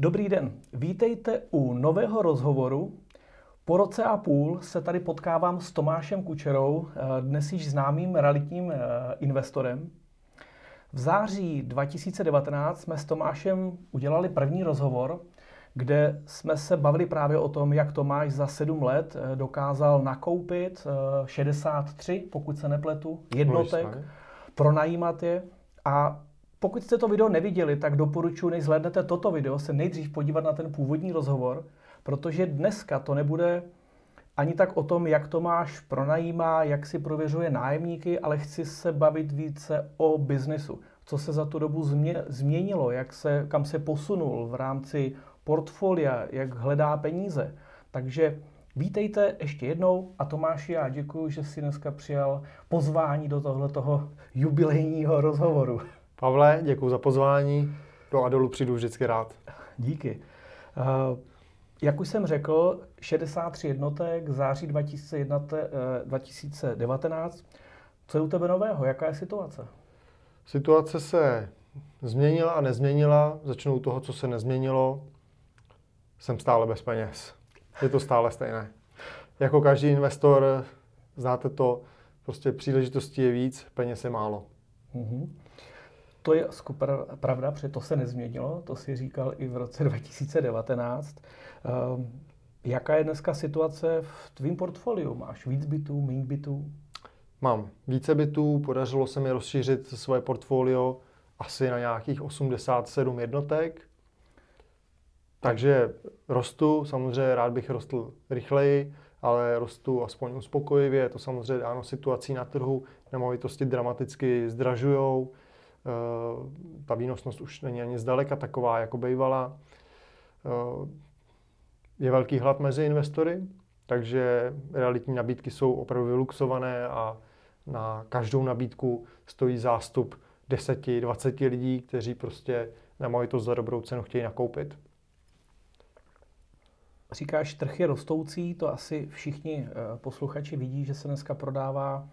Dobrý den, vítejte u nového rozhovoru. Po roce a půl se tady potkávám s Tomášem Kučerou, eh, dnes již známým realitním eh, investorem. V září 2019 jsme s Tomášem udělali první rozhovor, kde jsme se bavili právě o tom, jak Tomáš za sedm let eh, dokázal nakoupit 63, pokud se nepletu, jednotek, pronajímat je a pokud jste to video neviděli, tak doporučuji, než zhlédnete toto video, se nejdřív podívat na ten původní rozhovor, protože dneska to nebude ani tak o tom, jak Tomáš pronajímá, jak si prověřuje nájemníky, ale chci se bavit více o biznesu. Co se za tu dobu změnilo, jak se, kam se posunul v rámci portfolia, jak hledá peníze. Takže vítejte ještě jednou a Tomáši, já děkuji, že jsi dneska přijal pozvání do tohoto jubilejního rozhovoru. Pavle, děkuji za pozvání. Do Adolu přijdu vždycky rád. Díky. Uh, jak už jsem řekl, 63 jednotek, září 2019. Eh, Co je u tebe nového? Jaká je situace? Situace se změnila a nezměnila. Začnu u toho, co se nezměnilo. Jsem stále bez peněz. Je to stále stejné. Jako každý investor, znáte to, prostě příležitostí je víc, peněz je málo. Uh-huh. To je pravda, protože to se nezměnilo, to si říkal i v roce 2019. Ehm, jaká je dneska situace v tvým portfoliu? Máš víc bytů, méně bytů? Mám více bytů, podařilo se mi rozšířit svoje portfolio asi na nějakých 87 jednotek. Takže rostu, samozřejmě rád bych rostl rychleji, ale rostu aspoň uspokojivě. To samozřejmě dáno situací na trhu, nemovitosti dramaticky zdražují Eh, ta výnosnost už není ani zdaleka taková, jako bývala. Eh, je velký hlad mezi investory, takže realitní nabídky jsou opravdu vyluxované a na každou nabídku stojí zástup 10-20 lidí, kteří prostě nemovitost za dobrou cenu chtějí nakoupit. Říkáš, trh je rostoucí, to asi všichni eh, posluchači vidí, že se dneska prodává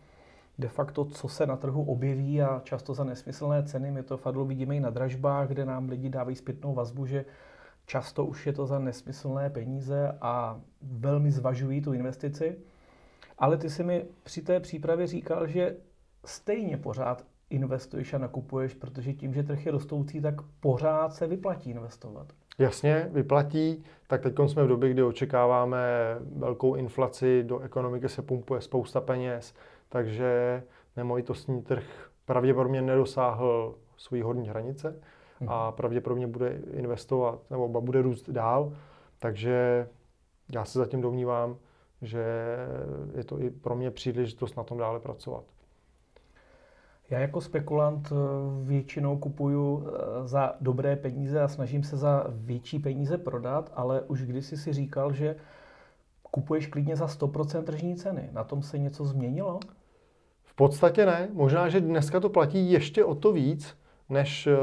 de facto, co se na trhu objeví a často za nesmyslné ceny. My to fadlo vidíme i na dražbách, kde nám lidi dávají zpětnou vazbu, že často už je to za nesmyslné peníze a velmi zvažují tu investici. Ale ty si mi při té přípravě říkal, že stejně pořád investuješ a nakupuješ, protože tím, že trh je rostoucí, tak pořád se vyplatí investovat. Jasně, vyplatí. Tak teď jsme v době, kdy očekáváme velkou inflaci, do ekonomiky se pumpuje spousta peněz, takže nemovitostní trh pravděpodobně nedosáhl své horní hranice a mhm. pravděpodobně bude investovat nebo bude růst dál. Takže já se zatím domnívám, že je to i pro mě příležitost na tom dále pracovat. Já jako spekulant eh, většinou kupuju eh, za dobré peníze a snažím se za větší peníze prodat, ale už kdysi si říkal, že kupuješ klidně za 100% tržní ceny. Na tom se něco změnilo? V podstatě ne. Možná, že dneska to platí ještě o to víc, než eh,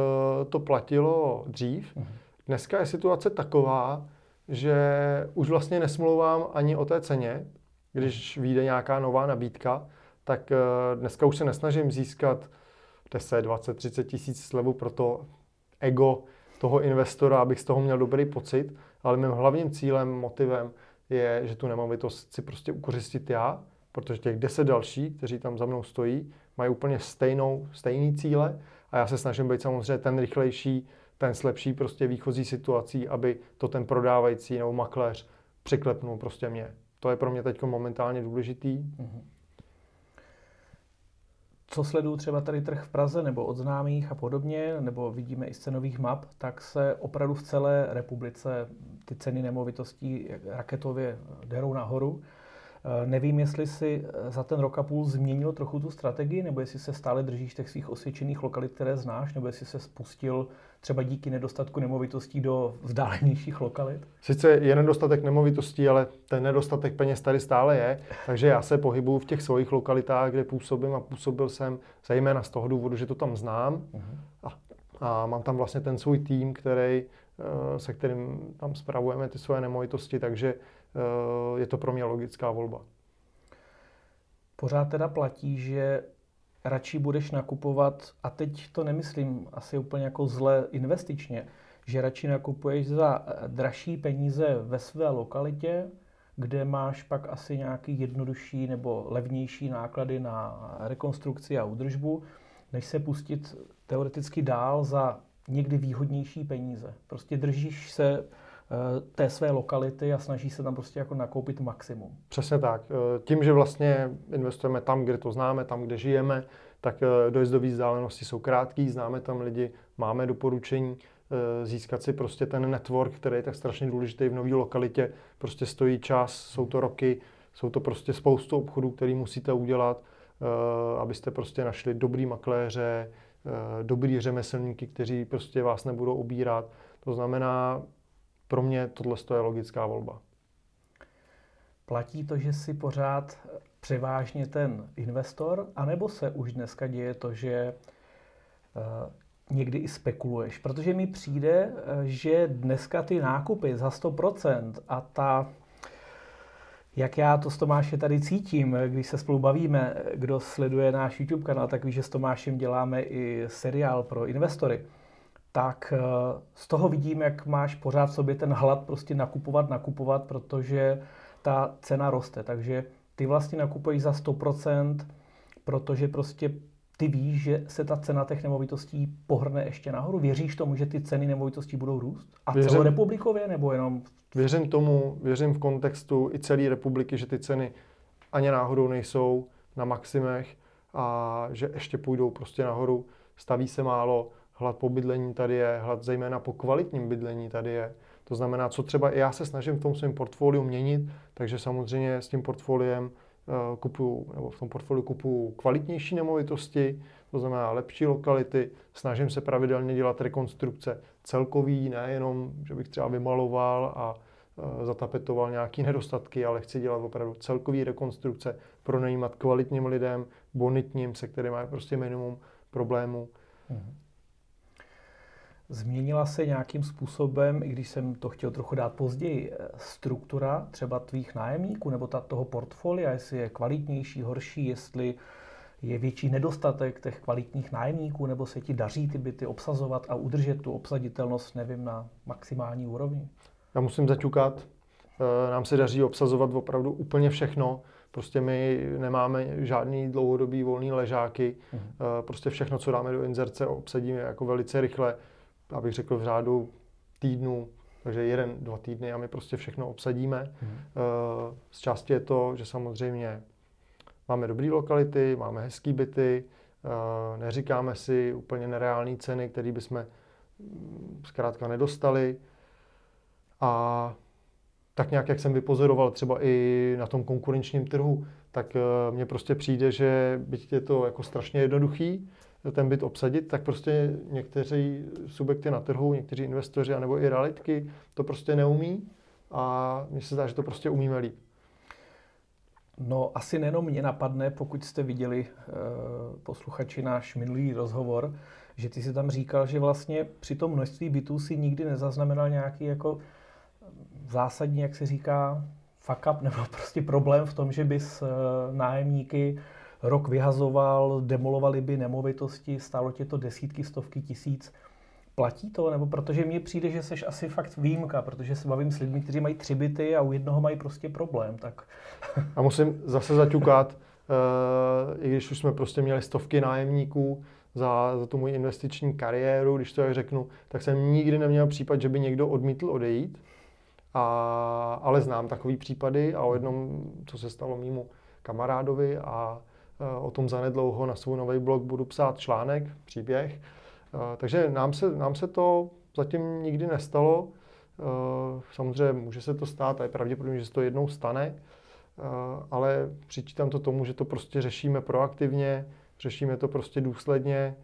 to platilo dřív. Mhm. Dneska je situace taková, že už vlastně nesmlouvám ani o té ceně, když vyjde nějaká nová nabídka, tak eh, dneska už se nesnažím získat 10, 20, 30 tisíc slevu pro to ego toho investora, abych z toho měl dobrý pocit, ale mým hlavním cílem, motivem je, že tu nemovitost si prostě ukořistit já, protože těch 10 další, kteří tam za mnou stojí, mají úplně stejnou, stejný cíle a já se snažím být samozřejmě ten rychlejší, ten slepší prostě výchozí situací, aby to ten prodávající nebo makléř přiklepnul prostě mě. To je pro mě teď momentálně důležitý. Mm-hmm co sleduju třeba tady trh v Praze nebo od známých a podobně, nebo vidíme i z cenových map, tak se opravdu v celé republice ty ceny nemovitostí raketově derou nahoru. Eh, nevím, jestli si eh, za ten rok a půl změnil trochu tu strategii, nebo jestli se stále držíš těch svých osvědčených lokalit, které znáš, nebo jestli se spustil třeba díky nedostatku nemovitostí do vzdálenějších lokalit? Sice je nedostatek nemovitostí, ale ten nedostatek peněz tady stále je, takže já se pohybuju v těch svých lokalitách, kde působím a působil jsem zejména z toho důvodu, že to tam znám uh-huh. a, a mám tam vlastně ten svůj tým, který, eh, se kterým tam spravujeme ty svoje nemovitosti, takže je to pro mě logická volba. Pořád teda platí, že radši budeš nakupovat, a teď to nemyslím asi úplně jako zle investičně, že radši nakupuješ za dražší peníze ve své lokalitě, kde máš pak asi nějaký jednodušší nebo levnější náklady na rekonstrukci a údržbu, než se pustit teoreticky dál za někdy výhodnější peníze. Prostě držíš se eh, té své lokality a snaží se tam prostě jako nakoupit maximum. Přesně tak. Eh, tím, že vlastně investujeme tam, kde to známe, tam, kde žijeme, tak eh, dojezdové vzdálenosti jsou krátké, známe tam lidi, máme doporučení, získat si prostě ten network, který je tak strašně důležitý v nové lokalitě, prostě stojí čas, jsou to roky, jsou to prostě spoustu obchodů, který musíte udělat, abyste prostě našli dobrý makléře, Eh, dobrý řemeslníky, kteří prostě vás nebudou obírat. To znamená, pro mě tohle je logická volba. Platí to, že si pořád převážně ten investor, anebo se už dneska děje to, že eh, někdy i spekuluješ? Protože mi přijde, eh, že dneska ty nákupy za 100% a ta jak já to s Tomášem tady cítím, když se spolu bavíme, kdo sleduje náš YouTube kanál, tak ví, že s Tomášem děláme i seriál pro investory, tak eh, z toho vidím, jak máš pořád v sobě ten hlad prostě nakupovat, nakupovat, protože ta cena roste. Takže ty vlastně nakupuješ za 100%, protože prostě ty víš, že se ta cena těch nemovitostí pohrne ještě nahoru? Věříš tomu, že ty ceny nemovitostí budou růst? A Věřím, celorepublikově nebo jenom Věřím tomu, věřím v kontextu i celé republiky, že ty ceny ani náhodou nejsou na maximech a že ještě půjdou prostě nahoru. Staví se málo, hlad po bydlení tady je, hlad zejména po kvalitním bydlení tady je. To znamená, co třeba i já se snažím v tom svém portfoliu měnit, takže samozřejmě s tím portfoliem uh, kupuju, nebo v tom portfoliu kupuju kvalitnější nemovitosti, to znamená lepší lokality, snažím se pravidelně dělat rekonstrukce celkový, nejenom, že bych třeba vymaloval a e, zatapetoval nějaké nedostatky, ale chci dělat opravdu celkový rekonstrukce, pronajímat kvalitním lidem, bonitním, se kterými mají prostě minimum problémů. Mhm. Změnila se nějakým způsobem, i když jsem to chtěl trochu dát později, e, struktura třeba tvých nájemníků nebo ta, toho portfolia, jestli je kvalitnější, horší, jestli je větší nedostatek těch kvalitních nájemníků, nebo se ti daří ty byty obsazovat a udržet tu obsaditelnost, nevím, na maximální úrovni? Já musím zaťukat. Eh, nám se daří obsazovat opravdu úplně všechno. Prostě my nemáme žádný dlouhodobý volný ležáky. Mhm. Prostě všechno, co dáme do inzerce, obsadíme jako velice rychle, abych řekl v řádu týdnu, takže jeden, dva týdny a my prostě všechno obsadíme. Mhm. Z části je to, že samozřejmě Máme dobré lokality, máme hezké byty, eh, neříkáme si úplně nereální ceny, které bychom mm, zkrátka nedostali. A tak nějak, jak jsem vypozoroval třeba i na tom konkurenčním trhu, tak eh, mně prostě přijde, že byť je to jako strašně jednoduchý, ten byt obsadit, tak prostě někteří subjekty na trhu, někteří investoři, anebo i realitky to prostě neumí a mně se zdá, že to prostě umíme líp. No asi nejenom mě napadne, pokud jste viděli e, posluchači náš minulý rozhovor, že ty si tam říkal, že vlastně při tom množství bytů si nikdy nezaznamenal nějaký jako zásadní, jak se říká, fuck up nebo prostě problém v tom, že bys e, nájemníky rok vyhazoval, demolovali by nemovitosti, stálo tě to desítky, stovky tisíc. Platí to? Nebo protože mně přijde, že jsi asi fakt výjimka, protože se bavím s lidmi, kteří mají tři byty a u jednoho mají prostě problém. Tak... A musím zase zaťukat, uh, i když už jsme prostě měli stovky nájemníků za, za tu moji investiční kariéru, když to jak řeknu, tak jsem nikdy neměl případ, že by někdo odmítl odejít. A, ale znám takový případy a o jednom, co se stalo mýmu kamarádovi a o tom zanedlouho na svůj nový blog budu psát článek, příběh, takže nám se, nám se to zatím nikdy nestalo. Samozřejmě může se to stát a je pravděpodobně, že se to jednou stane, ale přičítám to tomu, že to prostě řešíme proaktivně, řešíme to prostě důsledně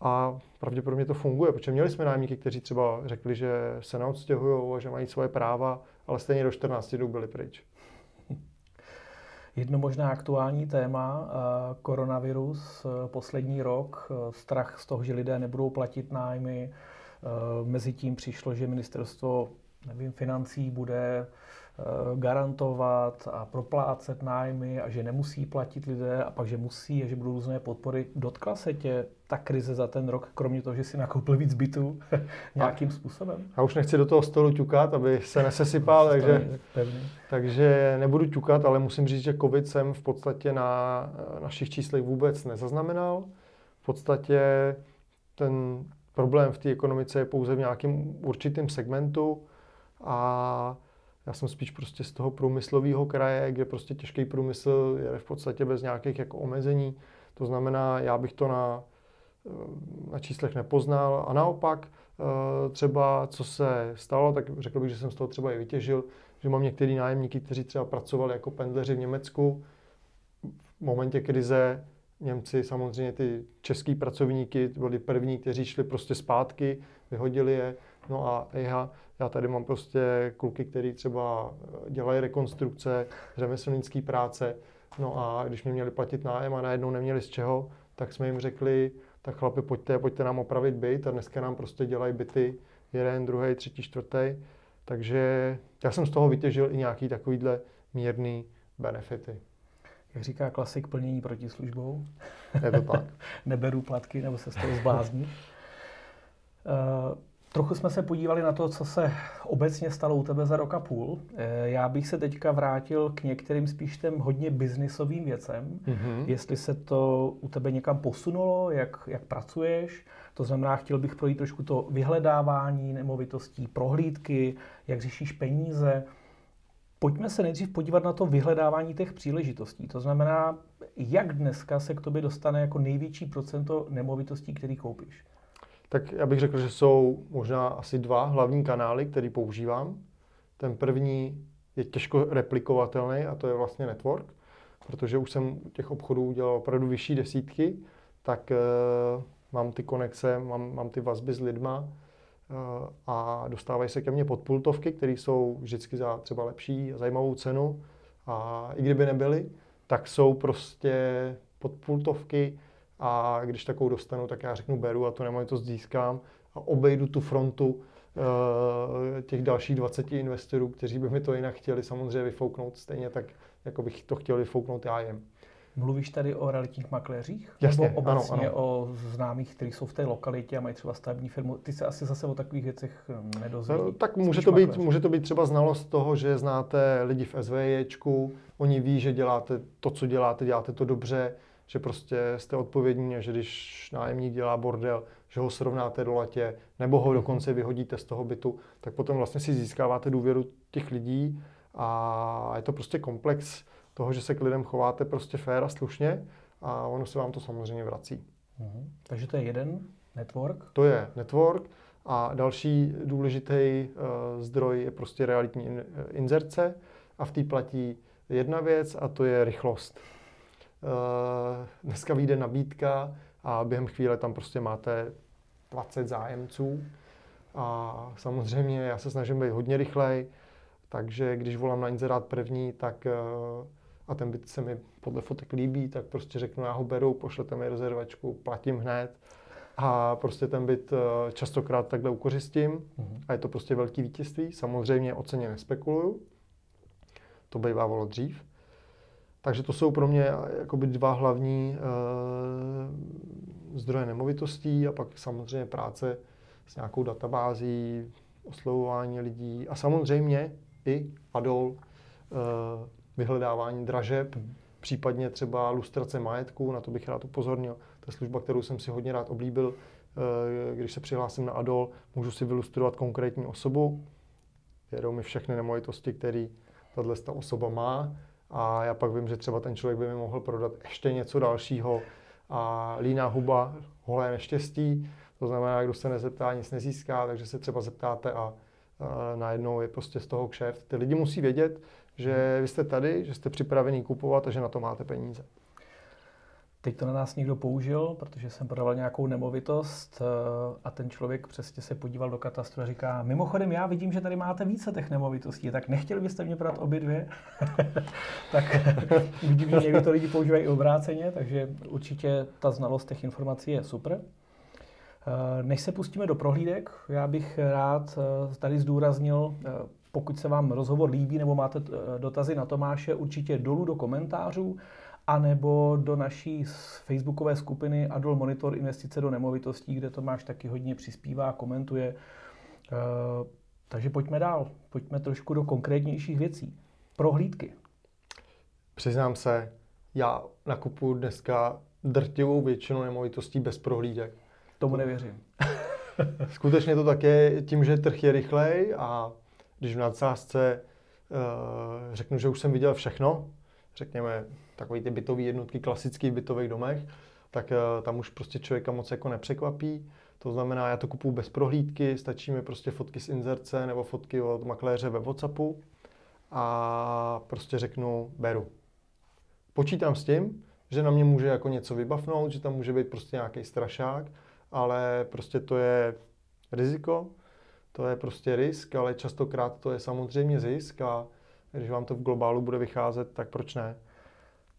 a pravděpodobně to funguje, protože měli jsme nájemníky, kteří třeba řekli, že se neodstěhují a že mají svoje práva, ale stejně do 14 dnů byli pryč. Jedno možná aktuální téma, eh, koronavirus, eh, poslední rok, eh, strach z toho, že lidé nebudou platit nájmy. Mezitím přišlo, že ministerstvo nevím, financí bude garantovat a proplácet nájmy a že nemusí platit lidé a pak, že musí a že budou různé podpory. Dotkla se tě ta krize za ten rok, kromě toho, že si nakoupil víc bytů nějakým způsobem? Já už nechci do toho stolu ťukat, aby se nesesypal, takže, takže nebudu ťukat, ale musím říct, že covid jsem v podstatě na našich číslech vůbec nezaznamenal. V podstatě ten problém v té ekonomice je pouze v nějakém určitém segmentu a já jsem spíš prostě z toho průmyslového kraje, kde prostě těžký průmysl je v podstatě bez nějakých jako omezení. To znamená, já bych to na, na číslech nepoznal. A naopak, eh, třeba co se stalo, tak řekl bych, že jsem z toho třeba i vytěžil, že mám některý nájemníky, kteří třeba pracovali jako pendleři v Německu. V momentě krize Němci samozřejmě ty český pracovníky byli první, kteří šli prostě zpátky, vyhodili je. No a já, já tady mám prostě kluky, kteří třeba dělají rekonstrukce, řemeslnické práce. No a když mi měli platit nájem a najednou neměli z čeho, tak jsme jim řekli, tak chlapi, pojďte, pojďte nám opravit byt a dneska nám prostě dělají byty jeden, druhý, třetí, čtvrtý. Takže já jsem z toho vytěžil i nějaký takovýhle mírný benefity jak říká klasik, plnění protislužbou. Je to tak. Neberu platky, nebo se z toho zblázní. Uh, trochu jsme se podívali na to, co se obecně stalo u tebe za rok a půl. Uh, já bych se teďka vrátil k některým spíš těm hodně biznisovým věcem. Mm-hmm. Jestli se to u tebe někam posunulo, jak, jak pracuješ. To znamená, chtěl bych projít trošku to vyhledávání nemovitostí, prohlídky, jak řešíš peníze. Pojďme se nejdřív podívat na to vyhledávání těch příležitostí. To znamená, jak dneska se k tobě dostane jako největší procento nemovitostí, který koupíš? Tak já bych řekl, že jsou možná asi dva hlavní kanály, který používám. Ten první je těžko replikovatelný a to je vlastně network, protože už jsem těch obchodů udělal opravdu vyšší desítky, tak uh, mám ty konexe, mám, mám ty vazby s lidma, Eh, a dostávají se ke mně podpultovky, které jsou vždycky za třeba lepší a zajímavou cenu. A i kdyby nebyly, tak jsou prostě podpultovky a když takovou dostanu, tak já řeknu beru a tu nemovitost získám a obejdu tu frontu eh, těch dalších 20 investorů, kteří by mi to jinak chtěli samozřejmě vyfouknout stejně tak, jako bych to chtěl vyfouknout já jim. Mluvíš tady o realitních makléřích? Jasně, Nebo obecně ano, ano. o známých, kteří jsou v té lokalitě a mají třeba stavební firmu? Ty se asi zase o takových věcech hm, nedozví. No, tak může to, být, může to být třeba znalost toho, že znáte lidi v SVJčku, oni ví, že děláte to, co děláte, děláte to dobře, že prostě jste odpovědní a že když nájemník dělá bordel, že ho srovnáte do latě, nebo ho mhm. dokonce vyhodíte z toho bytu, tak potom vlastně si získáváte důvěru těch lidí a je to prostě komplex toho, že se k lidem chováte prostě fér a slušně a ono se vám to samozřejmě vrací. Mhm. Takže to je jeden network? To je network a další důležitý uh, zdroj je prostě realitní in, inzerce a v té platí jedna věc a to je rychlost. Uh, dneska vyjde nabídka a během chvíle tam prostě máte 20 zájemců a samozřejmě já se snažím být hodně rychlej, takže když volám na inzerát první, tak uh, a ten byt se mi podle fotek líbí, tak prostě řeknu, já ho beru, pošlete mi rezervačku, platím hned a prostě ten byt eh, častokrát takhle ukořistím mm-hmm. a je to prostě velký vítězství. Samozřejmě o ceně nespekuluju, to bývávalo dřív. Takže to jsou pro mě eh, jakoby dva hlavní uh, zdroje nemovitostí a pak samozřejmě práce s nějakou databází, oslovování lidí a samozřejmě i Adol uh, vyhledávání dražeb, případně třeba lustrace majetku, na to bych rád upozornil. To je služba, kterou jsem si hodně rád oblíbil. Když se přihlásím na ADOL, můžu si vylustrovat konkrétní osobu. Jedou mi všechny nemovitosti, které tahle ta osoba má a já pak vím, že třeba ten člověk by mi mohl prodat ještě něco dalšího. A líná huba, holé neštěstí, to znamená, kdo se nezeptá, nic nezíská, takže se třeba zeptáte a, a najednou je prostě z toho kšeft. Ty lidi musí vědět, že vy jste tady, že jste připravený kupovat a že na to máte peníze. Teď to na nás někdo použil, protože jsem prodával nějakou nemovitost eh, a ten člověk přesně se podíval do katastru a říká, mimochodem já vidím, že tady máte více těch nemovitostí, tak nechtěli byste mě prodat obě dvě? tak vidím, že někdo to lidi používají i obráceně, takže určitě ta znalost těch informací je super. Eh, než se pustíme do prohlídek, já bych rád eh, tady zdůraznil pokud se vám rozhovor líbí nebo máte dotazy na Tomáše, určitě dolů do komentářů anebo do naší facebookové skupiny Adol Monitor investice do nemovitostí, kde Tomáš taky hodně přispívá, komentuje. Eh, takže pojďme dál, pojďme trošku do konkrétnějších věcí. Prohlídky. Přiznám se, já nakupuju dneska drtivou většinu nemovitostí bez prohlídek. Tomu nevěřím. Skutečně to také tím, že trh je rychlej a když v nadsázce uh, řeknu, že už jsem viděl všechno, řekněme takový ty bytové jednotky klasický v bytových domech, tak uh, tam už prostě člověka moc jako nepřekvapí. To znamená, já to kupuju bez prohlídky, stačí mi prostě fotky z inzerce nebo fotky od makléře ve Whatsappu a prostě řeknu, beru. Počítám s tím, že na mě může jako něco vybavnout, že tam může být prostě nějaký strašák, ale prostě to je riziko, to je prostě risk, ale častokrát to je samozřejmě zisk a když vám to v globálu bude vycházet, tak proč ne?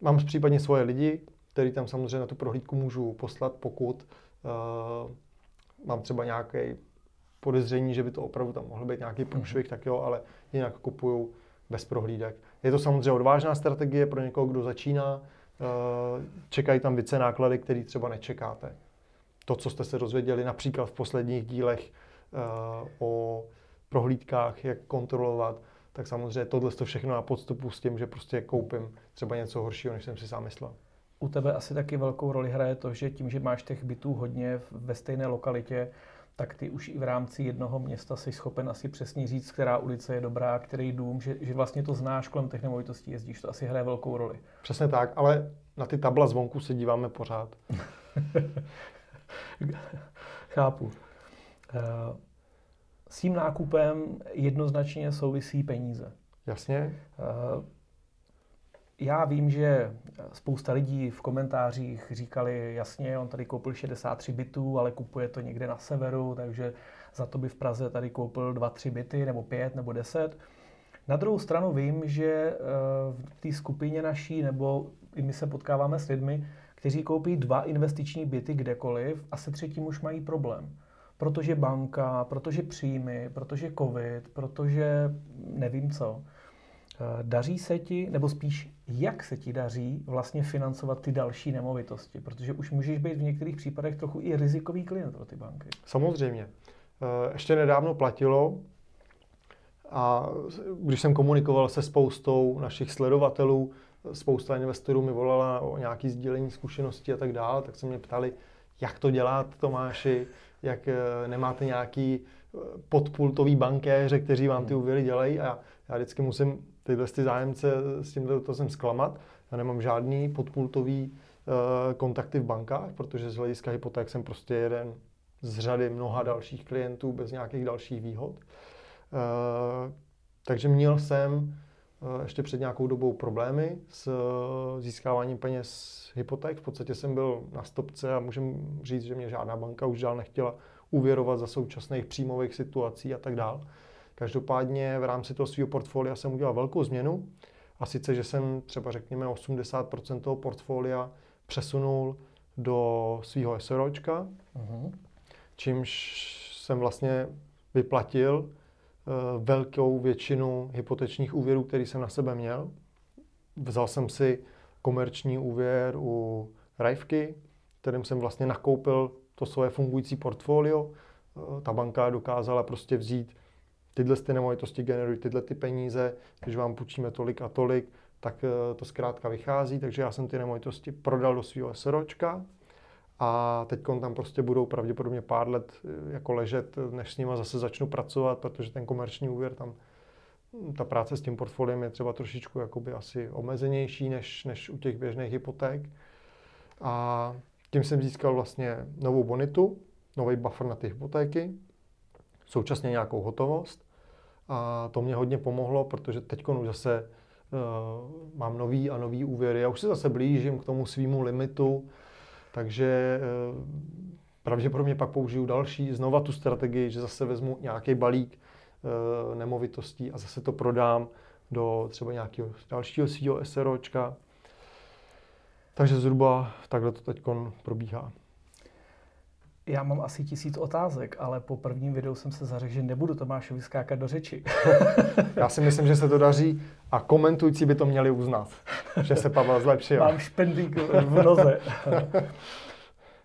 Mám případně svoje lidi, který tam samozřejmě na tu prohlídku můžu poslat, pokud uh, mám třeba nějaký podezření, že by to opravdu tam mohl být nějaký průšvih, tak jo, ale jinak kupuju bez prohlídek. Je to samozřejmě odvážná strategie pro někoho, kdo začíná. Uh, čekají tam více náklady, které třeba nečekáte. To, co jste se dozvěděli například v posledních dílech uh, o prohlídkách, jak kontrolovat, tak samozřejmě tohle to všechno na podstupu s tím, že prostě koupím třeba něco horšího, než jsem si sám myslel. U tebe asi taky velkou roli hraje to, že tím, že máš těch bytů hodně ve stejné lokalitě, tak ty už i v rámci jednoho města jsi schopen asi přesně říct, která ulice je dobrá, který dům, že, že vlastně to znáš kolem těch nemovitostí jezdíš, to asi hraje velkou roli. Přesně tak, ale na ty tabla zvonku se díváme pořád. Chápu. Eh, s tím nákupem jednoznačně souvisí peníze. Jasně. Eh, já vím, že spousta lidí v komentářích říkali, jasně, on tady koupil 63 bytů, ale kupuje to někde na severu, takže za to by v Praze tady koupil 2-3 byty, nebo 5, nebo 10. Na druhou stranu vím, že eh, v té skupině naší, nebo i my se potkáváme s lidmi, kteří koupí dva investiční byty kdekoliv a se třetím už mají problém. Protože banka, protože příjmy, protože covid, protože nevím co. Eh, daří se ti, nebo spíš jak se ti daří vlastně financovat ty další nemovitosti? Protože už můžeš být v některých případech trochu i rizikový klient pro ty banky. Samozřejmě. Eh, ještě nedávno platilo, a když jsem komunikoval se spoustou našich sledovatelů, spousta investorů mi volala o nějaké sdílení zkušeností a tak dále, tak se mě ptali, jak to dělat, Tomáši, jak eh, nemáte nějaký podpultový bankéře, kteří vám ty hmm. úvěry dělají a já vždycky musím tyhle ty zájemce s tím to jsem zklamat. Já nemám žádný podpultový kontakty v bankách, protože z hlediska hypoték jsem prostě jeden z řady mnoha dalších klientů bez nějakých dalších výhod. Takže měl jsem ještě před nějakou dobou problémy s uh, získáváním peněz hypoték. V podstatě jsem byl na stopce a můžu říct, že mě žádná banka už dál nechtěla úvěrovat za současných příjmových situací a tak dále. Každopádně v rámci toho svého portfolia jsem udělal velkou změnu a sice, že jsem třeba řekněme 80% toho portfolia přesunul do svého SROčka, uh-huh. čímž jsem vlastně vyplatil velkou většinu hypotečních úvěrů, který jsem na sebe měl. Vzal jsem si komerční úvěr u Rajvky, kterým jsem vlastně nakoupil to svoje fungující portfolio. Uh, ta banka dokázala prostě vzít tyhle ty nemovitosti generují tyhle ty peníze, když vám půjčíme tolik a tolik, tak eh, to zkrátka vychází, takže já jsem ty nemovitosti prodal do svého SROčka a teď tam prostě budou pravděpodobně pár let eh, jako ležet, než s nima zase začnu pracovat, protože ten komerční úvěr tam, hm, ta práce s tím portfoliem je třeba trošičku jakoby asi omezenější než, než u těch běžných hypoték. A tím jsem získal vlastně novou bonitu, nový buffer na ty hypotéky, současně nějakou hotovost. A to mě hodně pomohlo, protože teď už zase uh, mám nový a nový úvěry. Já už se zase blížím k tomu svýmu limitu, takže uh, pravděpodobně pak použiju další, znova tu strategii, že zase vezmu nějaký balík uh, nemovitostí a zase to prodám do třeba nějakého dalšího svého SROčka. Takže zhruba takhle to teď probíhá. Já mám asi tisíc otázek, ale po prvním videu jsem se zařekl, že nebudu Tomášovi skákat do řeči. Já si myslím, že se to daří a komentující by to měli uznat, že se Pavel zlepšil. Mám špendlík v noze.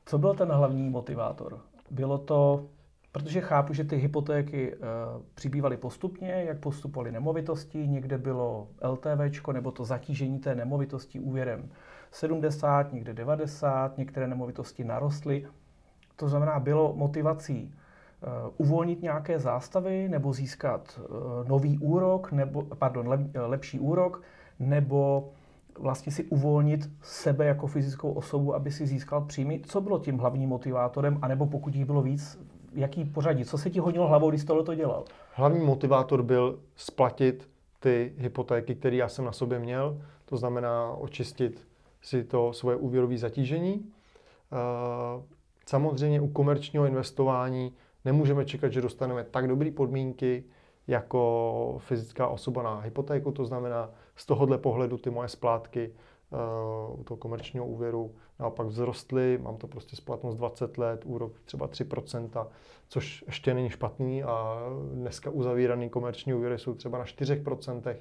Co byl ten hlavní motivátor? Bylo to, protože chápu, že ty hypotéky uh, přibývaly postupně, jak postupovaly nemovitosti, někde bylo LTV nebo to zatížení té nemovitosti úvěrem 70, někde 90, některé nemovitosti narostly. To znamená, bylo motivací uh, uvolnit nějaké zástavy nebo získat uh, nový úrok, nebo, pardon, lep, lepší úrok, nebo vlastně si uvolnit sebe jako fyzickou osobu, aby si získal příjmy. Co bylo tím hlavním motivátorem, anebo pokud jich bylo víc, jaký pořadí? Co se ti hodilo hlavou, když tohle to dělal? Hlavní motivátor byl splatit ty hypotéky, které já jsem na sobě měl, to znamená očistit si to svoje úvěrové zatížení. Eh, samozřejmě u komerčního investování nemůžeme čekat, že dostaneme tak dobré podmínky jako fyzická osoba na hypotéku, to znamená z tohohle pohledu ty moje splátky uh, u toho komerčního úvěru naopak vzrostly, mám to prostě splatnost 20 let, úrok třeba 3%, což ještě není špatný. A dneska uzavíraný komerční úvěry jsou třeba na 4%,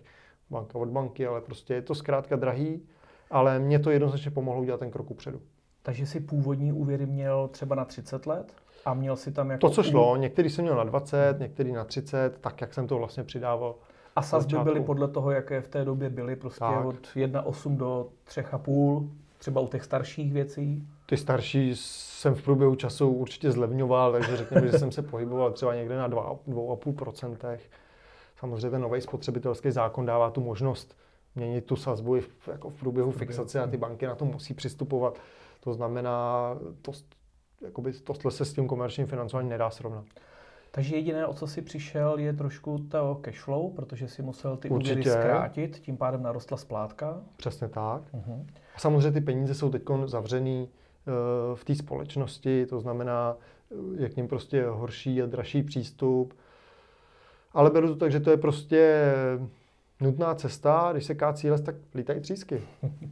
banka od banky, ale prostě je to zkrátka drahý, ale mě to jednoznačně pomohlo udělat ten krok upředu. Takže si původní úvěry měl třeba na 30 let? A měl si tam jako... To, co šlo, některý jsem měl na 20, některý na 30, tak jak jsem to vlastně přidával. A sazby byly podle toho, jaké v té době byly, prostě tak. od 1,8 do 3,5, třeba u těch starších věcí? Ty starší jsem v průběhu času určitě zlevňoval, takže řekněme, že jsem se pohyboval třeba někde na 2,5%. Samozřejmě ten nový spotřebitelský zákon dává tu možnost měnit tu sazbu i v, jako v průběhu fixace a ty banky na to musí přistupovat. To znamená, to, jakoby tohle se s tím komerčním financováním nedá srovnat. Takže jediné, o co si přišel, je trošku to cash flow, protože si musel ty Určitě. úvěry zkrátit, tím pádem narostla splátka. Přesně tak. Uh-huh. A samozřejmě ty peníze jsou teď zavřený uh, v té společnosti, to znamená, eh, je k ním prostě horší a dražší přístup. Ale beru to tak, že to je prostě nutná cesta, když se kácí les, tak lítají třísky.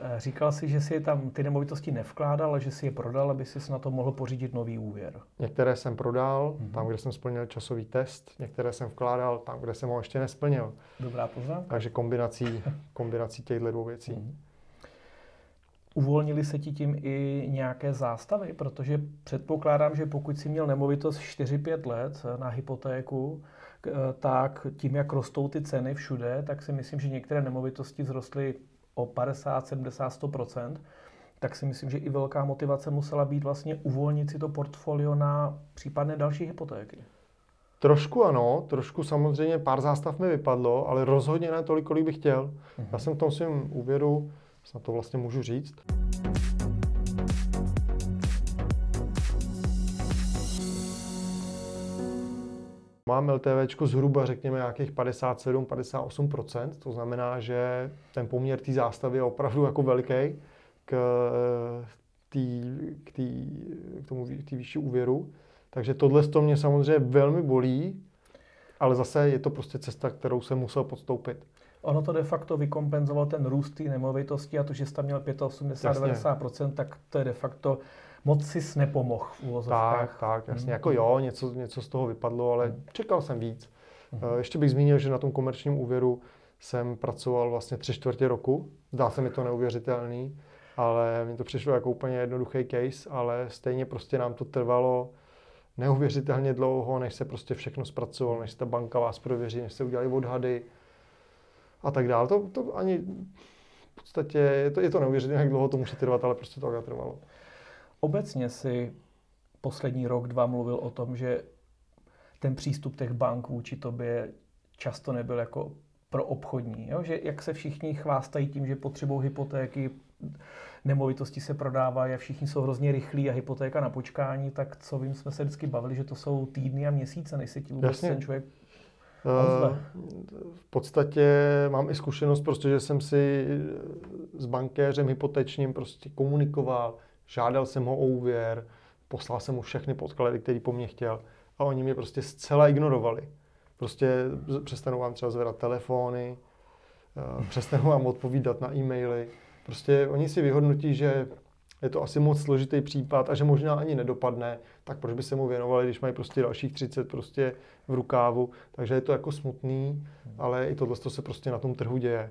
Eh, říkal si, že si tam ty nemovitosti nevkládal, ale že si je prodal, aby si na to mohl pořídit nový úvěr. Některé jsem prodal, mm-hmm. tam, kde jsem splnil časový test, některé jsem vkládal tam, kde jsem ho ještě nesplnil. Dobrá poznámka. Takže kombinací, kombinací těchto dvou věcí. Mm-hmm. Uvolnili se ti tím i nějaké zástavy? Protože předpokládám, že pokud si měl nemovitost 4-5 let na hypotéku, eh, tak tím, jak rostou ty ceny všude, tak si myslím, že některé nemovitosti vzrostly o 50, 70, 100% tak si myslím, že i velká motivace musela být vlastně uvolnit si to portfolio na případné další hypotéky. Trošku ano, trošku samozřejmě pár zástav mi vypadlo, ale rozhodně ne tolik, kolik bych chtěl. Uh-huh. Já jsem v tom svém úvěru, snad to vlastně můžu říct. Mám LTV zhruba řekněme nějakých 57-58%, to znamená, že ten poměr té zástavy je opravdu jako veliký k, tý, k, tý, k tomu tý výšší úvěru. Takže tohle to mě samozřejmě velmi bolí, ale zase je to prostě cesta, kterou jsem musel podstoupit. Ono to de facto vykompenzoval ten růst té nemovitosti a to, že jsi tam měl 85-90%, tak to je de facto moc si nepomohl v úvozovkách. Tak, tak, jasně. Hmm. Jako jo, něco, něco z toho vypadlo, ale hmm. čekal jsem víc. Hmm. Ještě bych zmínil, že na tom komerčním úvěru jsem pracoval vlastně tři čtvrtě roku. Zdá se mi to neuvěřitelný, ale mi to přišlo jako úplně jednoduchý case, ale stejně prostě nám to trvalo neuvěřitelně dlouho, než se prostě všechno zpracovalo, než ta banka vás prověří, než se udělali odhady a tak dále. To, to ani v podstatě, je to, je to neuvěřitelné, jak dlouho to může trvat, ale prostě to tak trvalo. Obecně si poslední rok, dva mluvil o tom, že ten přístup těch bank vůči tobě často nebyl jako pro obchodní. Jo? Že jak se všichni chvástají tím, že potřebují hypotéky, nemovitosti se prodávají a všichni jsou hrozně rychlí a hypotéka na počkání, tak co vím, jsme se vždycky bavili, že to jsou týdny a měsíce, než se ti vůbec Jasně. ten člověk v podstatě mám i zkušenost, prostě, že jsem si s bankéřem hypotečním prostě komunikoval, žádal jsem ho o úvěr, poslal jsem mu všechny podklady, které po mně chtěl a oni mě prostě zcela ignorovali. Prostě přestanou vám třeba zvedat telefony, eh, přestanou vám odpovídat na e-maily. Prostě oni si vyhodnotí, že je to asi moc složitý případ a že možná ani nedopadne, tak proč by se mu věnovali, když mají prostě dalších 30 prostě v rukávu. Takže je to jako smutný, ale i tohle se prostě na tom trhu děje.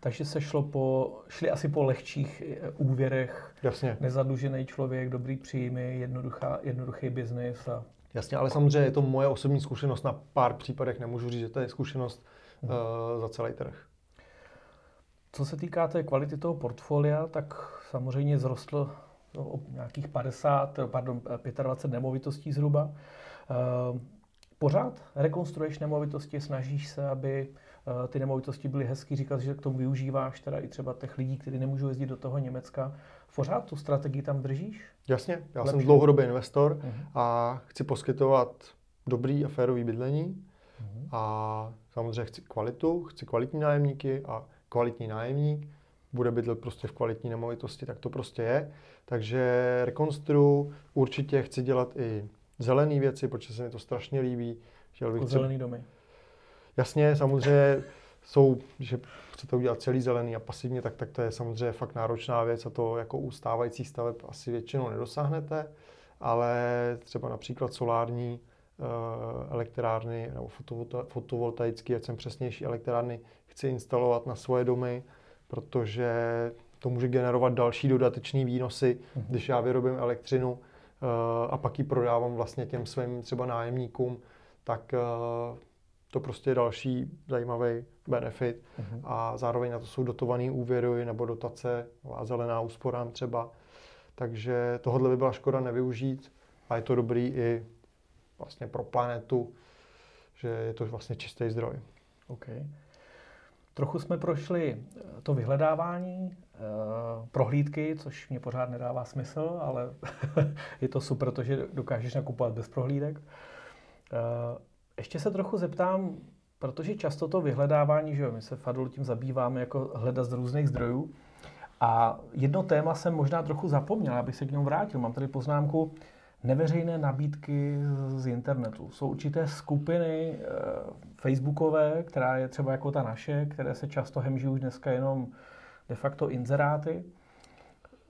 Takže se šlo po, šli asi po lehčích eh, úvěrech. Jasně. Nezadlužený člověk, dobrý příjmy, jednoduchá, jednoduchý biznis. A... Jasně, ale samozřejmě je to moje osobní zkušenost na pár případech. Nemůžu říct, že to je zkušenost uh, za celý trh. Co se týká té kvality toho portfolia, tak samozřejmě zrostl o nějakých 50, pardon, 25 nemovitostí zhruba. Eh, pořád rekonstruuješ nemovitosti, snažíš se, aby eh, ty nemovitosti byly hezky, říkat, že k tomu využíváš teda i třeba těch lidí, kteří nemůžou jezdit do toho Německa. Pořád tu strategii tam držíš? Jasně, já Lepší. jsem dlouhodobý investor uh-huh. a chci poskytovat dobrý a férový bydlení uh-huh. a samozřejmě chci kvalitu, chci kvalitní nájemníky a kvalitní nájemník bude bydlet prostě v kvalitní nemovitosti, tak to prostě je. Takže rekonstru určitě chci dělat i zelené věci, protože se mi to strašně líbí. Chtěl bych jako zelený domy. Jasně, samozřejmě jsou, že chcete udělat celý zelený a pasivně, tak, tak to je samozřejmě fakt náročná věc a to jako u stávajících staveb asi většinou nedosáhnete, ale třeba například solární uh, elektrárny nebo fotovoltaické, ať jsem přesnější, elektrárny chci instalovat na svoje domy, protože to může generovat další dodatečné výnosy, mm-hmm. když já vyrobím elektřinu uh, a pak ji prodávám vlastně těm svým třeba nájemníkům, tak uh, to prostě je další zajímavý benefit. Mm-hmm. A zároveň na to jsou dotované úvěry nebo dotace a zelená úsporám třeba. Takže tohle by byla škoda nevyužít a je to dobrý i vlastně pro planetu, že je to vlastně čistý zdroj. Okay. Trochu jsme prošli eh, to vyhledávání, eh, prohlídky, což mě pořád nedává smysl, ale je to super, protože dokážeš nakupovat bez prohlídek. Eh, ještě se trochu zeptám, protože často to vyhledávání, že jo, my se Fadul tím zabýváme jako hledat z různých zdrojů. A jedno téma jsem možná trochu zapomněl, abych se k němu vrátil. Mám tady poznámku, neveřejné nabídky z internetu. Jsou určité skupiny e, facebookové, která je třeba jako ta naše, které se často hemží už dneska jenom de facto inzeráty.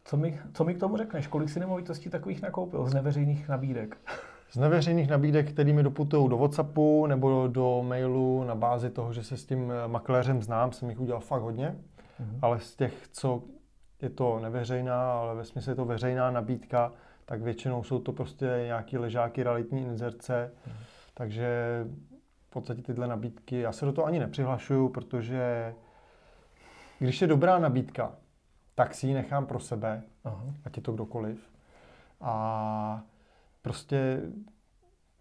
Co mi, co mi k tomu řekneš? Kolik si nemovitostí takových nakoupil z neveřejných nabídek? Z neveřejných nabídek, které mi doputují do WhatsAppu nebo do mailu na bázi toho, že se s tím eh, makléřem znám, jsem jich udělal fakt hodně. Mm-hmm. Ale z těch, co je to neveřejná, ale ve smyslu je to veřejná nabídka, tak většinou jsou to prostě nějaký ležáky, realitní inzerce, mm. takže v podstatě tyhle nabídky, já se do toho ani nepřihlašuju, protože když je dobrá nabídka, tak si ji nechám pro sebe, Aha. ať je to kdokoliv. A prostě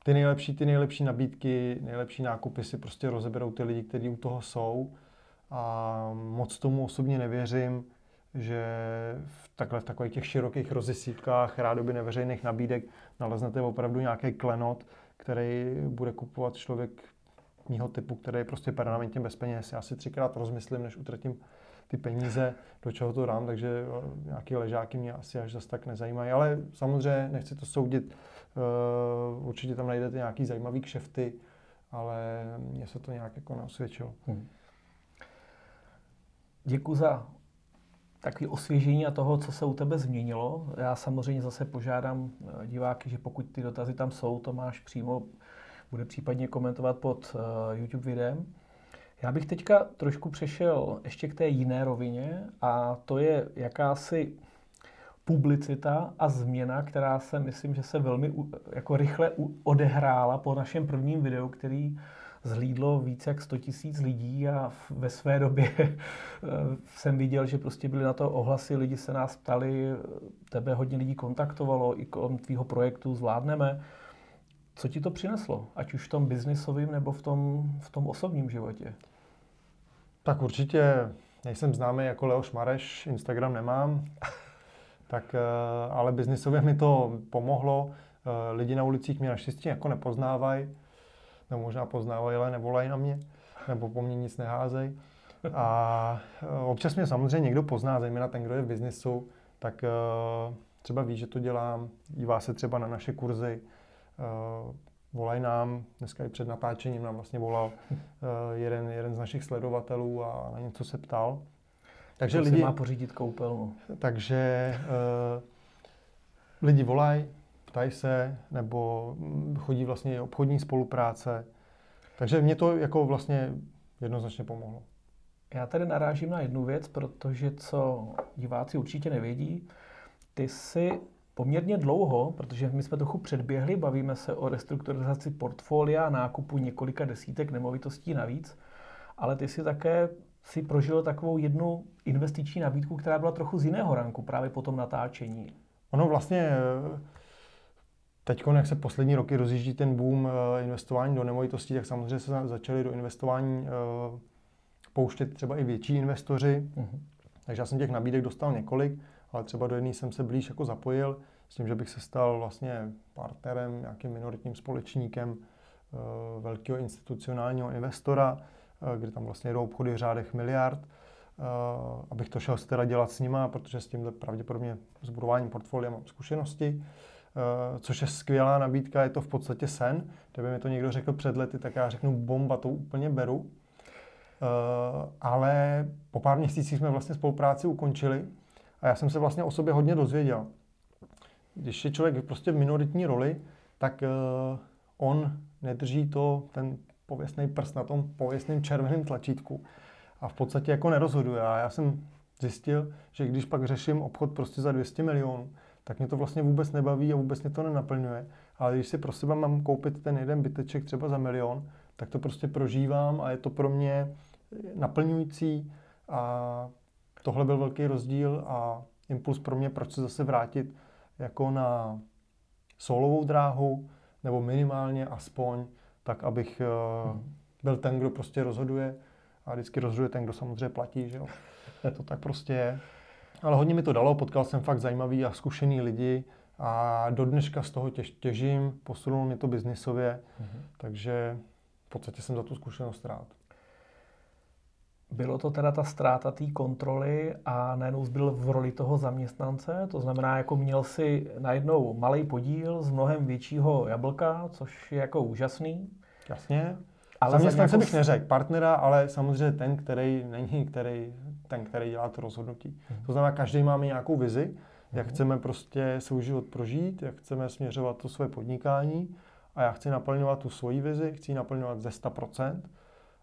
ty nejlepší, ty nejlepší nabídky, nejlepší nákupy si prostě rozeberou ty lidi, kteří u toho jsou. A moc tomu osobně nevěřím že v, takhle, v takových těch širokých rozesítkách rádoby neveřejných nabídek naleznete opravdu nějaký klenot, který bude kupovat člověk mýho typu, který je prostě permanentně bez peněz. Já si třikrát rozmyslím, než utratím ty peníze, do čeho to dám, takže nějaké ležáky mě asi až zase tak nezajímají. Ale samozřejmě nechci to soudit, uh, určitě tam najdete nějaký zajímavý kšefty, ale mně se to nějak jako neosvědčilo. Hmm. Děkuji za takový osvěžení a toho, co se u tebe změnilo. Já samozřejmě zase požádám eh, diváky, že pokud ty dotazy tam jsou, to máš přímo, bude případně komentovat pod uh, YouTube videem. Já bych teďka trošku přešel ještě k té jiné rovině a to je jakási publicita a změna, která se myslím, že se velmi jako rychle odehrála po našem prvním videu, který zhlídlo více jak 100 tisíc lidí a ve své době eh, jsem viděl, že prostě byly na to ohlasy, lidi se nás ptali, tebe hodně lidí kontaktovalo i kolem tvýho projektu zvládneme. Co ti to přineslo, ať už v tom biznisovém nebo v tom, v tom osobním životě? Tak určitě nejsem známý jako Leoš Mareš, Instagram nemám, tak, eh, ale biznisově mi to pomohlo. Eh, lidi na ulicích mě naštěstí jako nepoznávají nebo možná poznávají, ale nevolají na mě, nebo po mně nic neházejí. A e, občas mě samozřejmě někdo pozná, zejména ten, kdo je v biznisu, tak e, třeba ví, že to dělám, dívá se třeba na naše kurzy, e, volají nám, dneska i před natáčením nám vlastně volal jeden, jeden z našich sledovatelů a na něco se ptal. Takže lidi má pořídit koupelnu. Takže uh, lidi volají, ptají se, nebo chodí vlastně obchodní spolupráce. Takže mě to jako vlastně jednoznačně pomohlo. Já tady narážím na jednu věc, protože co diváci určitě nevědí, ty si poměrně dlouho, protože my jsme trochu předběhli, bavíme se o restrukturalizaci portfolia, nákupu několika desítek nemovitostí navíc, ale ty si také si prožil takovou jednu investiční nabídku, která byla trochu z jiného ranku právě po tom natáčení. Ono vlastně Teď, jak se poslední roky rozjíždí ten boom eh, investování do nemovitostí, tak samozřejmě se začaly do investování eh, pouštět třeba i větší investoři. Uh-huh. Takže já jsem těch nabídek dostal několik, ale třeba do jedné jsem se blíž jako zapojil s tím, že bych se stal vlastně partnerem, nějakým minoritním společníkem uh, velkého institucionálního investora, kde tam vlastně jdou obchody v řádech miliard, abych to šel teda dělat s nima, protože s tímhle pravděpodobně s budováním portfolia mám zkušenosti. Uh, což je skvělá nabídka, je to v podstatě sen. Kdyby mi to někdo řekl před lety, tak já řeknu bomba, to úplně beru. Uh, ale po pár měsících jsme vlastně spolupráci ukončili a já jsem se vlastně o sobě hodně dozvěděl. Když je člověk prostě v minoritní roli, tak uh, on nedrží to, ten pověstný prst na tom pověstném červeném tlačítku a v podstatě jako nerozhoduje. A já jsem zjistil, že když pak řeším obchod prostě za 200 milionů, tak mě to vlastně vůbec nebaví a vůbec mě to nenaplňuje. Ale když si pro sebe mám koupit ten jeden byteček třeba za milion, tak to prostě prožívám a je to pro mě naplňující a tohle byl velký rozdíl a impuls pro mě, proč se zase vrátit jako na solovou dráhu, nebo minimálně aspoň, tak abych hmm. byl ten, kdo prostě rozhoduje a vždycky rozhoduje ten, kdo samozřejmě platí, že jo. To tak prostě je. Ale hodně mi to dalo, potkal jsem fakt zajímavý a zkušený lidi a do dneška z toho těž, těžím, posunul mě to biznisově, hmm takže v podstatě jsem za tu zkušenost rád. Bylo to teda ta ztráta té kontroly a najednou byl v roli toho zaměstnance, to znamená, jako měl si najednou malý podíl z mnohem většího jablka, což je jako úžasný. Jasně. Ale Zaměstnance bych neřekl, partnera, ale samozřejmě ten, který není, který, ten, který dělá to rozhodnutí. Hmm. To znamená, každý máme nějakou vizi, jak hmm. chceme prostě svůj život prožít, jak chceme směřovat to své podnikání a já chci naplňovat tu svoji vizi, chci ji naplňovat ze 100%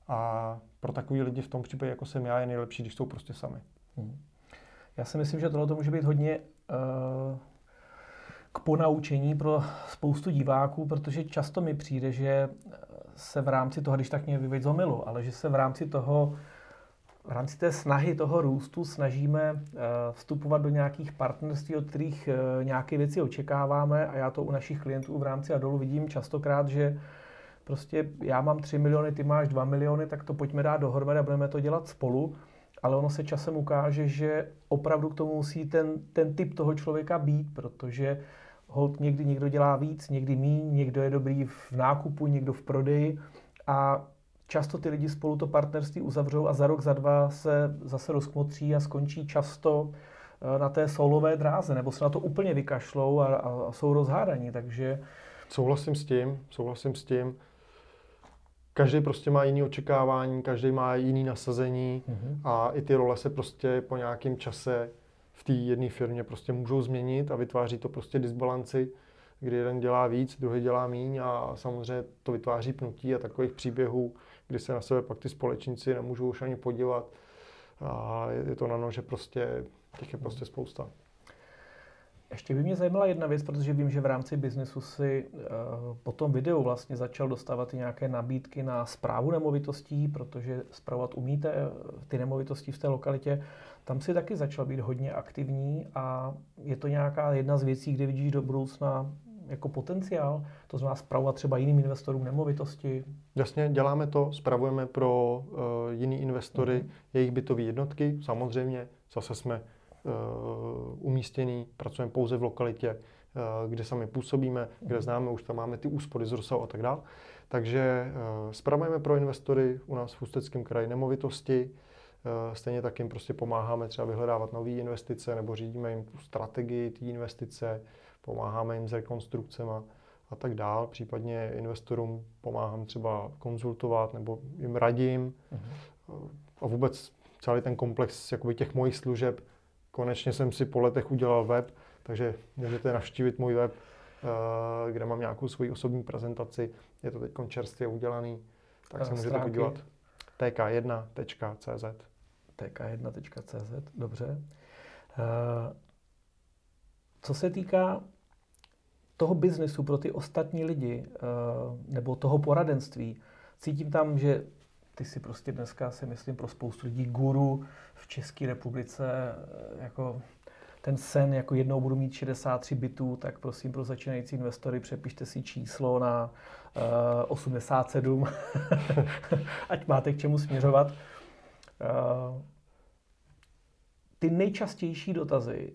a pro takový lidi v tom případě, jako jsem já, je nejlepší, když jsou prostě sami. Hmm. Já si myslím, že tohle to může být hodně uh, k ponaučení pro spoustu diváků, protože často mi přijde, že se v rámci toho, když tak mě vyveď z ale že se v rámci toho v rámci té snahy toho růstu snažíme uh, vstupovat do nějakých partnerství, od kterých uh, nějaké věci očekáváme a já to u našich klientů v rámci Adolu vidím častokrát, že prostě já mám 3 miliony, ty máš 2 miliony, tak to pojďme dát dohromady a budeme to dělat spolu. Ale ono se časem ukáže, že opravdu k tomu musí ten, ten typ toho člověka být, protože hold někdy někdo dělá víc, někdy míň, někdo je dobrý v nákupu, někdo v prodeji a často ty lidi spolu to partnerství uzavřou a za rok, za dva se zase rozkmotří a skončí často eh, na té solové dráze, nebo se na to úplně vykašlou a, a, a jsou rozhádaní, takže... Souhlasím s tím, souhlasím s tím každý prostě má jiný očekávání, každý má jiný nasazení mm-hmm. a i ty role se prostě po nějakém čase v té jedné firmě prostě můžou změnit a vytváří to prostě disbalanci, kdy jeden dělá víc, druhý dělá míň a samozřejmě to vytváří pnutí a takových příběhů, kdy se na sebe pak ty společníci nemůžou už ani podívat a je to na no, že prostě těch je prostě spousta. Ještě by mě zajímala jedna věc, protože vím, že v rámci biznesu si uh, po tom videu vlastně začal dostávat i nějaké nabídky na zprávu nemovitostí, protože zpravovat umíte eh, ty nemovitosti v té lokalitě. Tam si taky začal být hodně aktivní a je to nějaká jedna z věcí, kde vidíš do budoucna jako potenciál, to znamená zpravovat třeba jiným investorům nemovitosti? Jasně, děláme to, spravujeme pro uh, jiný investory uh-huh. jejich bytové jednotky, samozřejmě, zase jsme Eh, umístěný, pracujeme pouze v lokalitě, eh, kde sami působíme, kde mhm. známe, už tam máme ty úspory z rozsahu a tak dále. Takže eh, spravujeme pro investory u nás v Ústeckém kraji nemovitosti, Stejně tak jim prostě pomáháme třeba vyhledávat nové investice nebo řídíme jim tu strategii té investice, pomáháme jim s rekonstrukcemi a tak dál. Případně investorům pomáhám třeba konzultovat nebo jim radím. Uh-huh. A vůbec celý ten komplex jakoby těch mojich služeb. Konečně jsem si po letech udělal web, takže můžete navštívit můj web, eh, kde mám nějakou svoji osobní prezentaci. Je to teď čerstvě udělaný, tak se můžete podívat. tk1.cz tk1.cz, dobře. Eh, co se týká toho biznesu pro ty ostatní lidi, eh, nebo toho poradenství, cítím tam, že ty si prostě dneska, si myslím, pro spoustu lidí guru v České republice, eh, jako ten sen, jako jednou budu mít 63 bitů, tak prosím pro začínající investory přepište si číslo na uh, 87, ať máte k čemu směřovat. Uh, ty nejčastější dotazy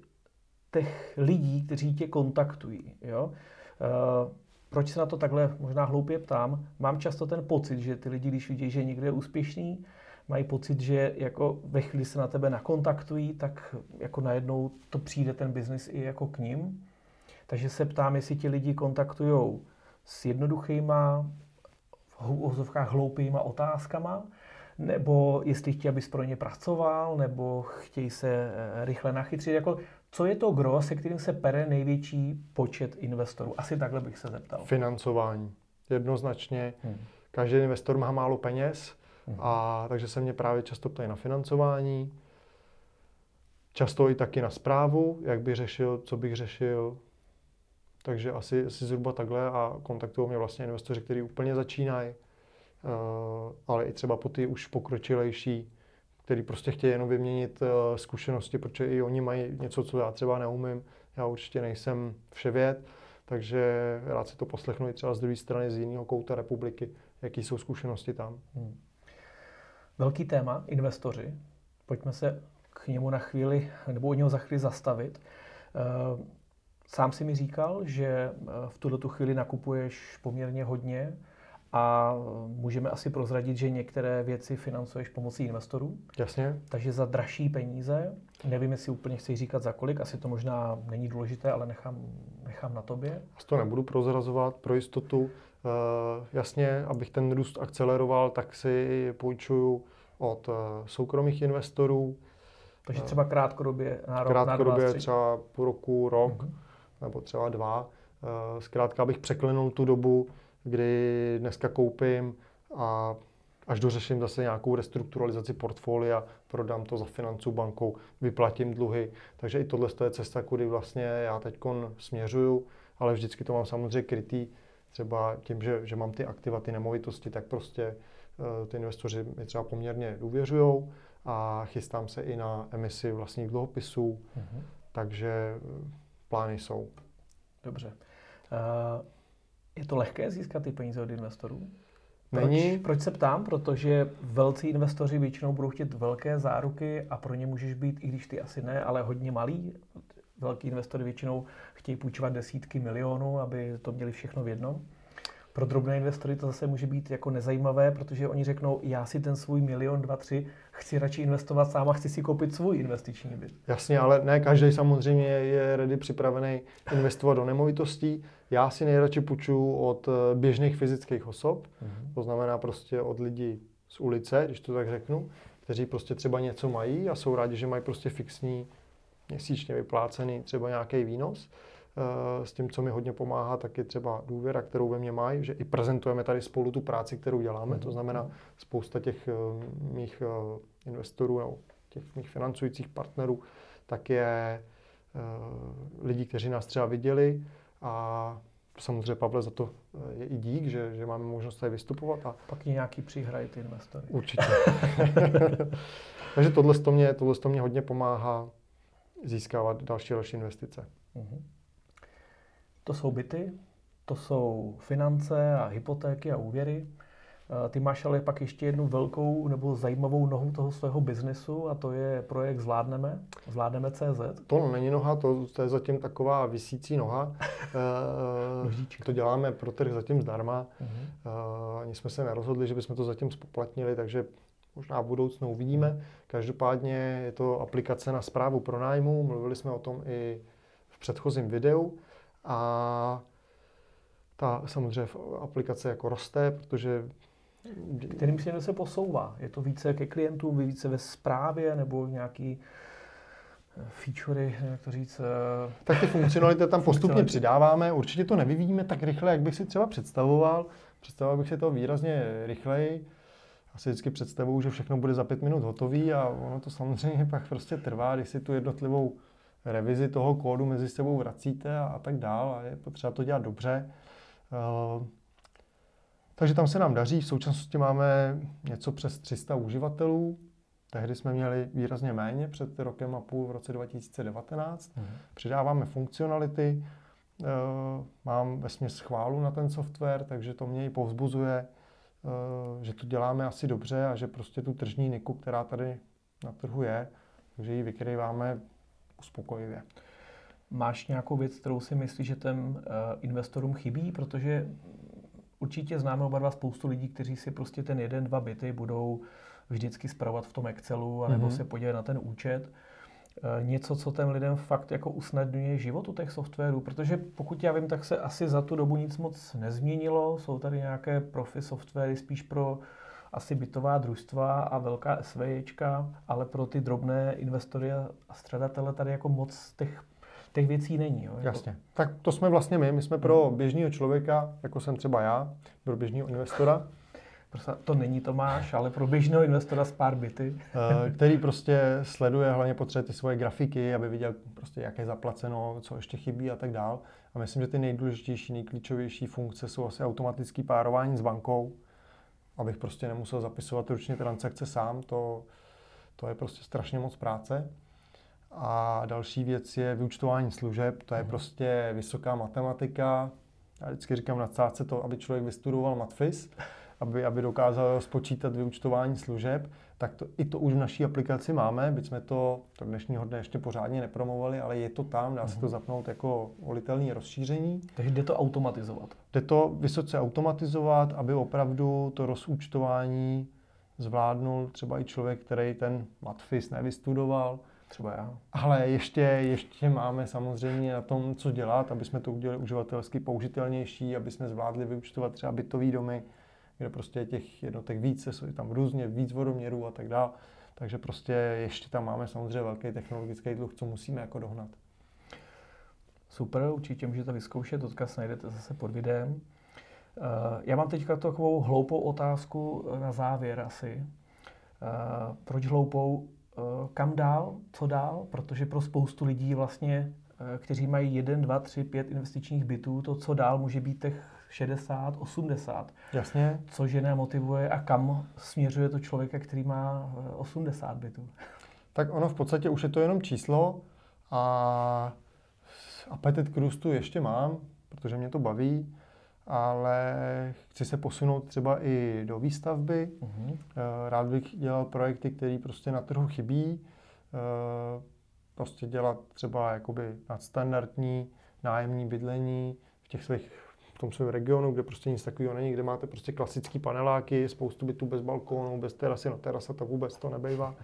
těch lidí, kteří tě kontaktují, jo? Uh, proč se na to takhle možná hloupě ptám? Mám často ten pocit, že ty lidi, když vidí, že někdo je úspěšný, mají pocit, že jako ve chvíli se na tebe nakontaktují, tak jako najednou to přijde ten biznis i jako k ním. Takže se ptám, jestli ti lidi kontaktují s jednoduchýma, v ozovkách hloupýma otázkama, nebo jestli chtějí, abys pro ně pracoval, nebo chtějí se eh, rychle nachytřit. Jako, co je to gro, se kterým se pere největší počet investorů? Asi takhle bych se zeptal. Financování. Jednoznačně. Hmm. Každý investor má málo peněz, hmm. a takže se mě právě často ptají na financování. Často i taky na zprávu, jak bych řešil, co bych řešil. Takže asi, asi zhruba takhle a kontaktují mě vlastně investoři, kteří úplně začínají, uh, ale i třeba po ty už pokročilejší, který prostě chtějí jenom vyměnit uh, zkušenosti, protože i oni mají něco, co já třeba neumím. Já určitě nejsem vševěd, takže rád si to poslechnu i třeba z druhé strany, z jiného kouta republiky, jaký jsou zkušenosti tam. Hmm. Velký téma, investoři. Pojďme se k němu na chvíli, nebo od něho za chvíli zastavit. Uh, sám si mi říkal, že v tuto tu chvíli nakupuješ poměrně hodně a můžeme asi prozradit, že některé věci financuješ pomocí investorů. Jasně. Takže za dražší peníze. Nevím, jestli úplně chci říkat za kolik, asi to možná není důležité, ale nechám, nechám na tobě. Asi to nebudu prozrazovat pro jistotu. Uh, jasně, abych ten růst akceleroval, tak si půjčuju od uh, soukromých investorů. Takže třeba krátkodobě na rok, Krátkodobě na dva, třeba půl roku, rok, uh-huh. nebo třeba dva. Zkrátka, abych překlenul tu dobu, kdy dneska koupím a až dořeším zase nějakou restrukturalizaci portfolia, prodám to za financu bankou, vyplatím dluhy. Takže i tohle je cesta, kudy vlastně já teď směřuju, ale vždycky to mám samozřejmě krytý. Třeba tím, že, že mám ty aktiva, ty nemovitosti, tak prostě uh, ty investoři mi třeba poměrně důvěřují a chystám se i na emisi vlastních dluhopisů, uh-huh. takže eh, plány jsou. Dobře. Uh... Je to lehké získat ty peníze od investorů? Proč, Není. Proč se ptám? Protože velcí investoři většinou budou chtět velké záruky a pro ně můžeš být, i když ty asi ne, ale hodně malý. Velký investory většinou chtějí půjčovat desítky milionů, aby to měli všechno v jednom. Pro drobné investory to zase může být jako nezajímavé, protože oni řeknou, já si ten svůj milion, dva, tři chci radši investovat sám a chci si koupit svůj investiční byt. Jasně, ale ne každý samozřejmě je ready připravený investovat do nemovitostí. Já si nejradši půjču od eh, běžných fyzických osob, mm-hmm. to znamená prostě od lidí z ulice, když to tak řeknu, kteří prostě třeba něco mají a jsou rádi, že mají prostě fixní měsíčně vyplácený třeba nějaký výnos. Eh, s tím, co mi hodně pomáhá, tak je třeba důvěra, kterou ve mně mají, že i prezentujeme tady spolu tu práci, kterou děláme. Mm-hmm. To znamená, spousta těch eh, mých investorů nebo těch mých financujících partnerů, tak je lidí, kteří nás třeba viděli, a samozřejmě, Pavle, za to eh, je i dík, že, že máme možnost tady vystupovat. A... Pak nějaký přihrají ty investory. Určitě. Takže tohle to mě, tohle to mě hodně pomáhá získávat další další investice. Uh-huh. To jsou byty, to jsou finance a hypotéky a úvěry. Eh, ty máš ale pak ještě jednu velkou nebo zajímavou nohu toho svého biznesu a to je projekt Zvládneme, Zvládneme CZ. To není noha, to, to je zatím taková vysící noha. e, to děláme pro trh zatím zdarma. Uh-huh. E, ani jsme se nerozhodli, že bychom to zatím spoplatnili, takže možná v budoucnu uvidíme. Každopádně je to aplikace na zprávu pronájmu, mluvili jsme o tom i v předchozím videu a ta samozřejmě aplikace jako roste, protože Kterým směrem se posouvá? Je to více ke klientům, více ve správě nebo nějaký eh, featurey, jak to říct? Eh, tak ty funkcionality tam postupně přidáváme. Určitě to nevyvíjíme tak rychle, jak bych si třeba představoval. Představoval bych si to výrazně rychleji. Já si vždycky představuju, že všechno bude za pět minut hotový a ono to samozřejmě pak prostě trvá, když si tu jednotlivou revizi toho kódu mezi sebou vracíte a, a tak dál a je potřeba to dělat dobře. Uh, takže tam se nám daří. V současnosti máme něco přes 300 uživatelů. Tehdy jsme měli výrazně méně před rokem a půl v roce 2019. Mm. Přidáváme funkcionality, uh, mám ve chválu na ten software, takže to mě i povzbuzuje, uh, že to děláme asi dobře a že prostě tu tržní niku, která tady na trhu je, takže ji vykrýváme uspokojivě. Máš nějakou věc, kterou si myslíš, že těm uh, investorům chybí? Protože určitě známe oba dva spoustu lidí, kteří si prostě ten jeden, dva byty budou vždycky zpravovat v tom Excelu, anebo mm-hmm. se podívat na ten účet. Uh, něco, co těm lidem fakt jako usnadňuje život u těch softwarů, protože pokud já vím, tak se asi za tu dobu nic moc nezměnilo. Jsou tady nějaké profi softwary spíš pro asi bytová družstva a velká SVJčka, ale pro ty drobné investory a středatele tady jako moc těch, těch věcí není. Jo? Jako- Jasně. Tak to jsme vlastně my. My jsme pro běžného člověka, jako jsem třeba já, pro běžného investora, Prostě to není Tomáš, ale pro běžného investora z pár byty. Eh, který prostě sleduje, hlavně potřebuje ty svoje grafiky, aby viděl prostě, jak je zaplaceno, co ještě chybí a tak dál. A myslím, že ty nejdůležitější, nejklíčovější funkce jsou asi automatické párování s bankou, abych prostě nemusel zapisovat ručně transakce sám, to, to je prostě strašně moc práce. A další věc je vyučtování služeb, to je mm. prostě vysoká matematika. Já vždycky říkám na cáce to, aby člověk vystudoval matfis, aby, aby dokázal spočítat vyučtování služeb, tak to, i to už v naší aplikaci máme, byť jsme to do dnešního dne ještě pořádně nepromovali, ale je to tam, dá se to mhm. zapnout jako volitelné rozšíření. Takže jde to automatizovat? Jde to vysoce automatizovat, aby opravdu to rozúčtování zvládnul třeba i člověk, který ten matfis nevystudoval, třeba já. Ale ještě, ještě máme samozřejmě na tom, co dělat, aby jsme to udělali uživatelsky použitelnější, aby jsme zvládli vyučtovat třeba bytový domy, kde prostě těch jednotek více, jsou tam různě víc vodoměrů a tak dále. Takže prostě ještě tam máme samozřejmě velký technologický dluh, co musíme jako dohnat. Super, určitě můžete vyzkoušet, odkaz najdete zase pod videem. Eh, já mám teďka takovou hloupou otázku na závěr asi. Eh, proč hloupou? Eh, kam dál? Co dál? Protože pro spoustu lidí vlastně, kteří mají jeden, dva, tři, pět investičních bytů, to, co dál může být těch 60, 80. Jasně. Co žena motivuje a kam směřuje to člověka, který má 80 eh, bytů? Tak ono v podstatě už je to jenom číslo a apetit k růstu ještě mám, protože mě to baví, ale chci se posunout třeba i do výstavby. Uh-huh. Rád bych dělal projekty, které prostě na trhu chybí. Eh, prostě dělat třeba jakoby nadstandardní nájemní bydlení v těch svých v tom svém regionu, kde prostě nic takového není, kde máte prostě klasický paneláky, spoustu bytů bez balkónu, bez terasy, no terasa to vůbec to nebejvá.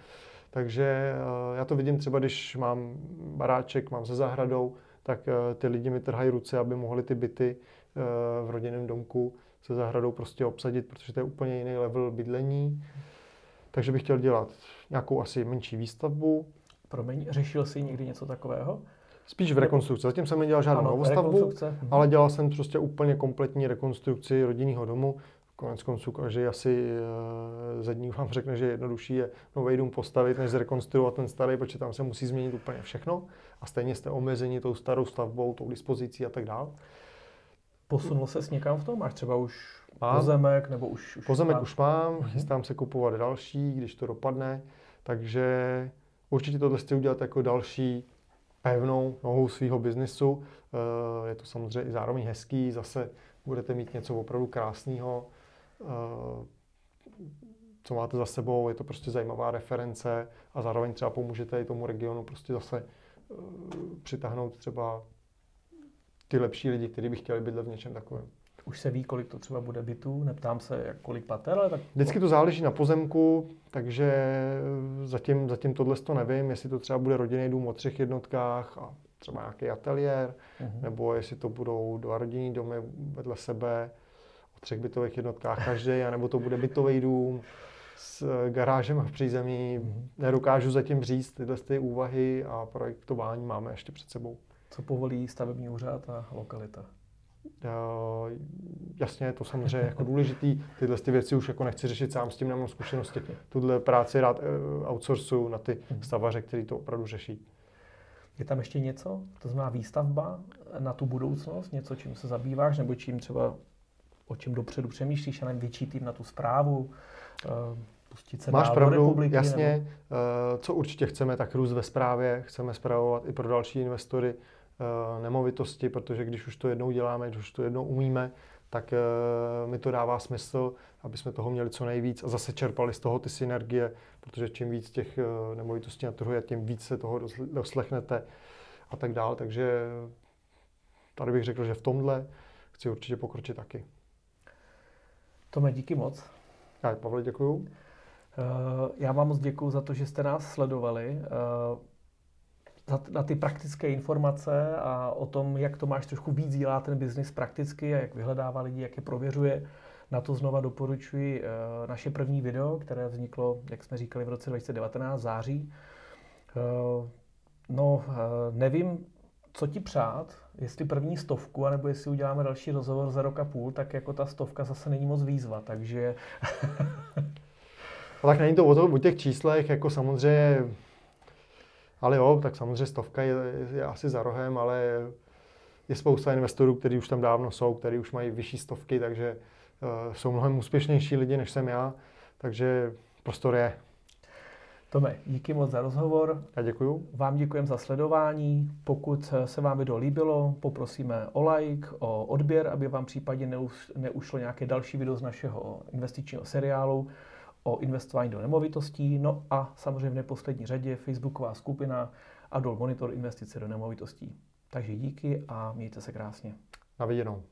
Takže uh, já to vidím třeba, když mám baráček, mám se zahradou, tak ty lidi mi trhají ruce, aby mohli ty byty v rodinném domku se zahradou prostě obsadit, protože to je úplně jiný level bydlení. Takže bych chtěl dělat nějakou asi menší výstavbu. Promiň, řešil jsi někdy něco takového? Spíš v rekonstrukci. Zatím jsem nedělal žádnou novostavbu, mhm. ale dělal jsem prostě úplně kompletní rekonstrukci rodinného domu. Konec konců každý asi e, ze dní vám řekne, že jednodušší je nový dům postavit, než zrekonstruovat ten starý, protože tam se musí změnit úplně všechno. A stejně jste omezeni tou starou stavbou, tou dispozicí a tak dále. Posunul se s někam v tom? Máš třeba už mám. pozemek nebo už... už pozemek už mám, mhm. chystám se kupovat další, když to dopadne. Takže určitě tohle chci udělat jako další pevnou nohou svého biznisu. Eh, je to samozřejmě i zároveň hezký, zase budete mít něco opravdu krásného, eh, co máte za sebou, je to prostě zajímavá reference a zároveň třeba pomůžete i tomu regionu prostě zase eh, přitáhnout třeba ty lepší lidi, kteří by chtěli bydlet v něčem takovém. Už se ví, kolik to třeba bude bytů, neptám se, jak kolik pater, ale tak... Vždycky to záleží na pozemku, takže zatím, zatím tohle to nevím, jestli to třeba bude rodinný dům o třech jednotkách a třeba nějaký ateliér, uh-huh. nebo jestli to budou dva rodinný domy vedle sebe o třech bytových jednotkách každý, anebo to bude bytový dům s garážem v přízemí. Mm-hmm. Nedokážu zatím říct tyhle ty úvahy a projektování máme ještě před sebou. Co povolí stavební úřad a lokalita? Uh, jasně, to samozřejmě jako důležitý. Tyhle ty věci už jako nechci řešit sám s tím, nemám zkušenosti. Tuhle práci rád uh, outsourcuju na ty mm-hmm. stavaře, který to opravdu řeší. Je tam ještě něco? To znamená výstavba na tu budoucnost? Něco, čím se zabýváš? Nebo čím třeba o čem dopředu přemýšlíš, ale větší tým na tu zprávu? Eh, pustit se Máš pravdu, republiky, jasně. Nebo... Eh, co určitě chceme, tak růst ve správě. Chceme zpravovat i pro další investory nemovitosti, protože když už to jednou děláme, když už to jednou umíme, tak mi to dává smysl, aby jsme toho měli co nejvíc a zase čerpali z toho ty synergie, protože čím víc těch nemovitostí na trhu je, tím víc se toho doslechnete a tak dál. Takže tady bych řekl, že v tomhle chci určitě pokročit taky. Tome, díky moc. Já, Pavle, děkuju. Eh, já vám moc děkuji za to, že jste nás sledovali. Eh, na ty praktické informace a o tom, jak to máš trošku víc dělá ten biznis prakticky a jak vyhledává lidi, jak je prověřuje. Na to znova doporučuji eh, naše první video, které vzniklo, jak jsme říkali, v roce 2019, září. No, nevím, co ti přát, jestli první stovku, anebo jestli uděláme další rozhovor za rok a půl, tak jako ta stovka zase není moc výzva, takže... tak není to o, to, o těch číslech, jako samozřejmě, ale jo, tak samozřejmě stovka je, je asi za rohem, ale je spousta investorů, kteří už tam dávno jsou, kteří už mají vyšší stovky, takže uh, jsou mnohem úspěšnější lidi, než jsem já, takže prostor je. Tome, díky moc za rozhovor. Já děkuju. Vám děkujeme za sledování. Pokud se vám video líbilo, poprosíme o like, o odběr, aby vám případně neušlo nějaké další video z našeho investičního seriálu o investování do nemovitostí. No a samozřejmě v neposlední řadě facebooková skupina Adol Monitor investice do nemovitostí. Takže díky a mějte se krásně. Na viděnou.